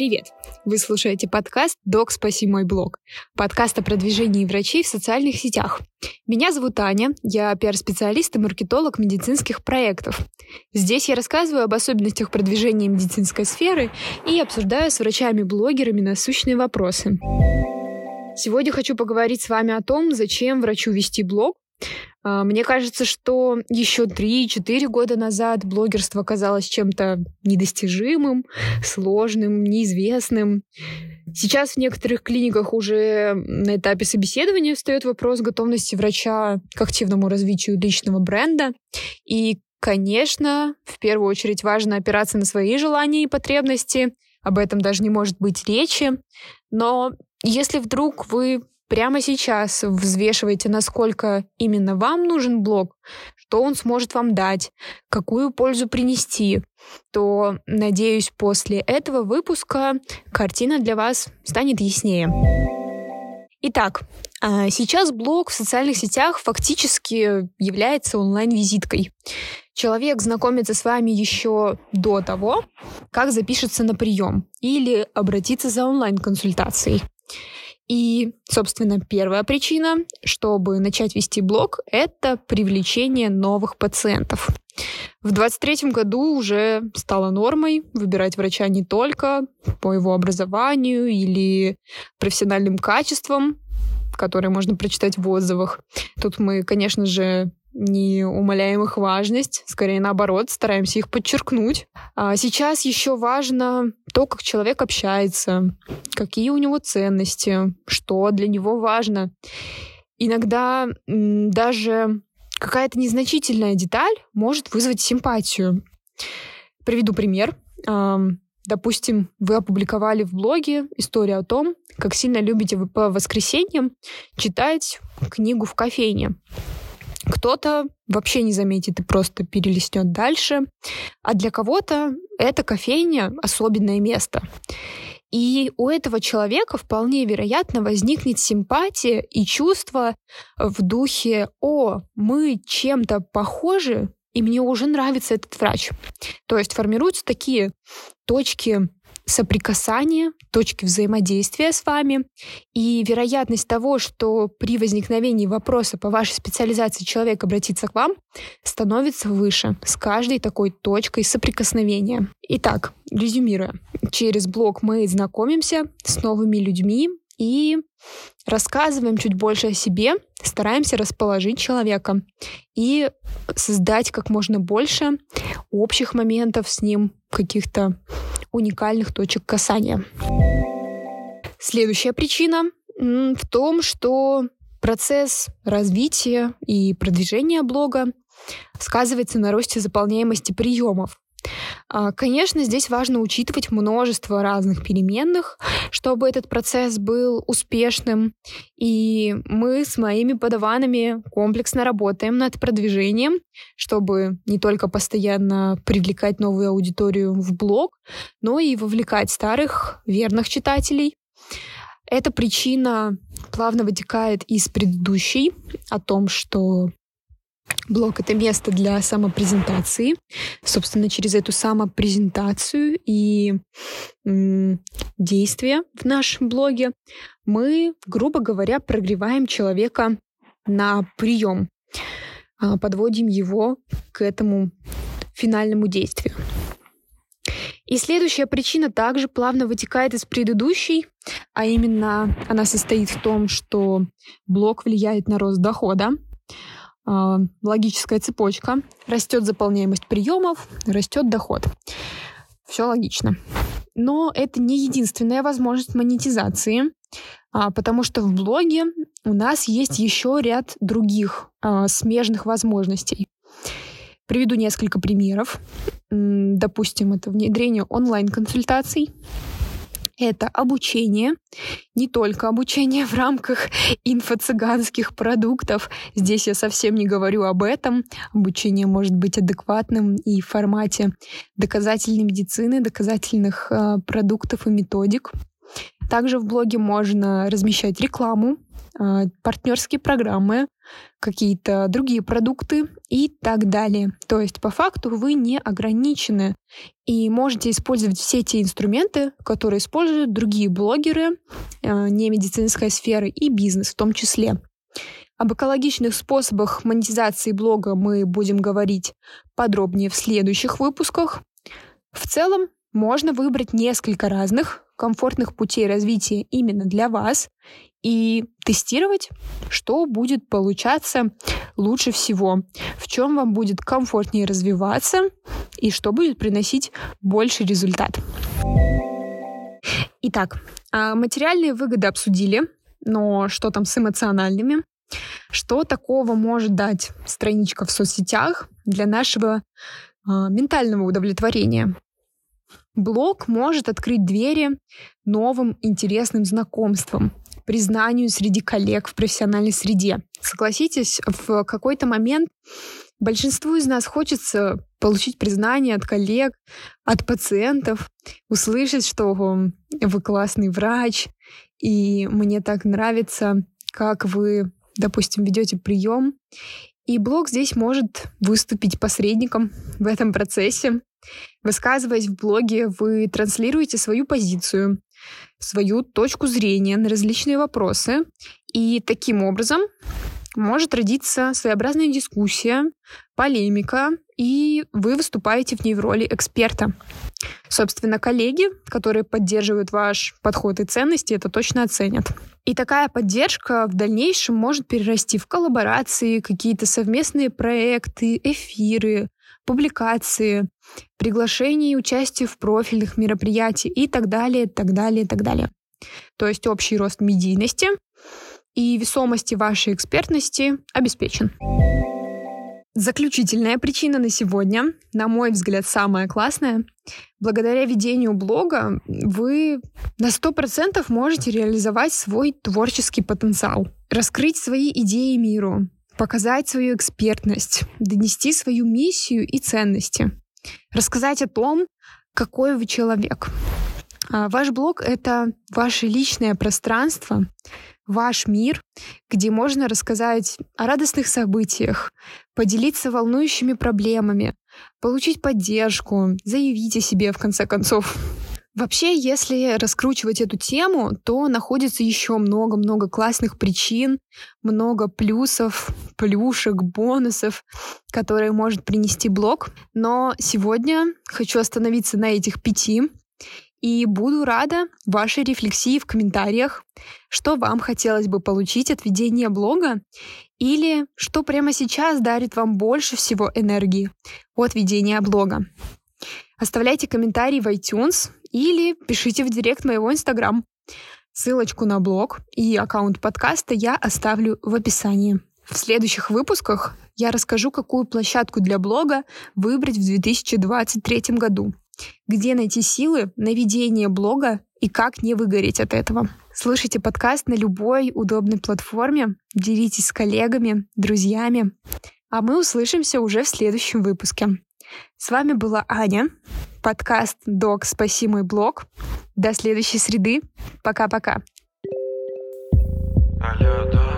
Привет! Вы слушаете подкаст «Док, спаси мой блог». Подкаст о продвижении врачей в социальных сетях. Меня зовут Аня, я пиар-специалист и маркетолог медицинских проектов. Здесь я рассказываю об особенностях продвижения медицинской сферы и обсуждаю с врачами-блогерами насущные вопросы. Сегодня хочу поговорить с вами о том, зачем врачу вести блог, мне кажется, что еще 3-4 года назад блогерство казалось чем-то недостижимым, сложным, неизвестным. Сейчас в некоторых клиниках уже на этапе собеседования встает вопрос готовности врача к активному развитию личного бренда. И, конечно, в первую очередь важно опираться на свои желания и потребности. Об этом даже не может быть речи. Но если вдруг вы прямо сейчас взвешиваете, насколько именно вам нужен блог, что он сможет вам дать, какую пользу принести, то, надеюсь, после этого выпуска картина для вас станет яснее. Итак, а, сейчас блог в социальных сетях фактически является онлайн-визиткой. Человек знакомится с вами еще до того, как запишется на прием или обратиться за онлайн-консультацией. И, собственно, первая причина, чтобы начать вести блог, это привлечение новых пациентов. В 23 году уже стало нормой выбирать врача не только по его образованию или профессиональным качествам, которые можно прочитать в отзывах. Тут мы, конечно же, не умаляем их важность, скорее наоборот, стараемся их подчеркнуть. А сейчас еще важно то, как человек общается, какие у него ценности, что для него важно. Иногда даже какая-то незначительная деталь может вызвать симпатию. Приведу пример. Допустим, вы опубликовали в блоге историю о том, как сильно любите вы по воскресеньям читать книгу в кофейне. Кто-то вообще не заметит и просто перелистнет дальше. А для кого-то эта кофейня — особенное место. И у этого человека вполне вероятно возникнет симпатия и чувство в духе «О, мы чем-то похожи, и мне уже нравится этот врач». То есть формируются такие точки соприкасания, точки взаимодействия с вами. И вероятность того, что при возникновении вопроса по вашей специализации человек обратится к вам, становится выше с каждой такой точкой соприкосновения. Итак, резюмируя, через блог мы знакомимся с новыми людьми, и рассказываем чуть больше о себе, стараемся расположить человека и создать как можно больше общих моментов с ним, каких-то уникальных точек касания. Следующая причина в том, что процесс развития и продвижения блога сказывается на росте заполняемости приемов. А, конечно, здесь важно учитывать множество разных переменных, чтобы этот процесс был успешным. И мы с моими подаванами комплексно работаем над продвижением, чтобы не только постоянно привлекать новую аудиторию в блог, но и вовлекать старых верных читателей. Эта причина плавно вытекает из предыдущей о том, что Блог — это место для самопрезентации. Собственно, через эту самопрезентацию и м, действия в нашем блоге мы, грубо говоря, прогреваем человека на прием, а, подводим его к этому финальному действию. И следующая причина также плавно вытекает из предыдущей, а именно она состоит в том, что блог влияет на рост дохода, логическая цепочка. Растет заполняемость приемов, растет доход. Все логично. Но это не единственная возможность монетизации, а, потому что в блоге у нас есть еще ряд других а, смежных возможностей. Приведу несколько примеров. Допустим, это внедрение онлайн-консультаций, это обучение, не только обучение в рамках инфо-цыганских продуктов. Здесь я совсем не говорю об этом. Обучение может быть адекватным и в формате доказательной медицины, доказательных э, продуктов и методик. Также в блоге можно размещать рекламу, партнерские программы, какие-то другие продукты и так далее. То есть по факту вы не ограничены и можете использовать все те инструменты, которые используют другие блогеры, э, не медицинской сферы и бизнес в том числе. Об экологичных способах монетизации блога мы будем говорить подробнее в следующих выпусках. В целом, можно выбрать несколько разных комфортных путей развития именно для вас и тестировать, что будет получаться лучше всего, в чем вам будет комфортнее развиваться и что будет приносить больший результат. Итак, а материальные выгоды обсудили, но что там с эмоциональными? Что такого может дать страничка в соцсетях для нашего а, ментального удовлетворения? Блог может открыть двери новым интересным знакомствам, признанию среди коллег в профессиональной среде. Согласитесь, в какой-то момент большинству из нас хочется получить признание от коллег, от пациентов, услышать, что вы классный врач, и мне так нравится, как вы, допустим, ведете прием. И блог здесь может выступить посредником в этом процессе, Высказываясь в блоге, вы транслируете свою позицию, свою точку зрения на различные вопросы, и таким образом может родиться своеобразная дискуссия, полемика, и вы выступаете в ней в роли эксперта. Собственно, коллеги, которые поддерживают ваш подход и ценности, это точно оценят. И такая поддержка в дальнейшем может перерасти в коллаборации, какие-то совместные проекты, эфиры, публикации, приглашение и участие в профильных мероприятиях и так далее, так далее, так далее. То есть общий рост медийности и весомости вашей экспертности обеспечен. Заключительная причина на сегодня, на мой взгляд, самая классная. Благодаря ведению блога вы на 100% можете реализовать свой творческий потенциал, раскрыть свои идеи миру, показать свою экспертность, донести свою миссию и ценности, рассказать о том, какой вы человек. А, ваш блог — это ваше личное пространство, ваш мир, где можно рассказать о радостных событиях, поделиться волнующими проблемами, получить поддержку, заявить о себе, в конце концов. Вообще, если раскручивать эту тему, то находится еще много-много классных причин, много плюсов, плюшек, бонусов, которые может принести блог. Но сегодня хочу остановиться на этих пяти и буду рада вашей рефлексии в комментариях, что вам хотелось бы получить от ведения блога или что прямо сейчас дарит вам больше всего энергии от ведения блога. Оставляйте комментарии в iTunes или пишите в директ моего Инстаграм. Ссылочку на блог и аккаунт подкаста я оставлю в описании. В следующих выпусках я расскажу, какую площадку для блога выбрать в 2023 году, где найти силы на ведение блога и как не выгореть от этого. Слушайте подкаст на любой удобной платформе, делитесь с коллегами, друзьями, а мы услышимся уже в следующем выпуске. С вами была Аня, подкаст «Док, спаси мой блог». До следующей среды. Пока-пока. Алло,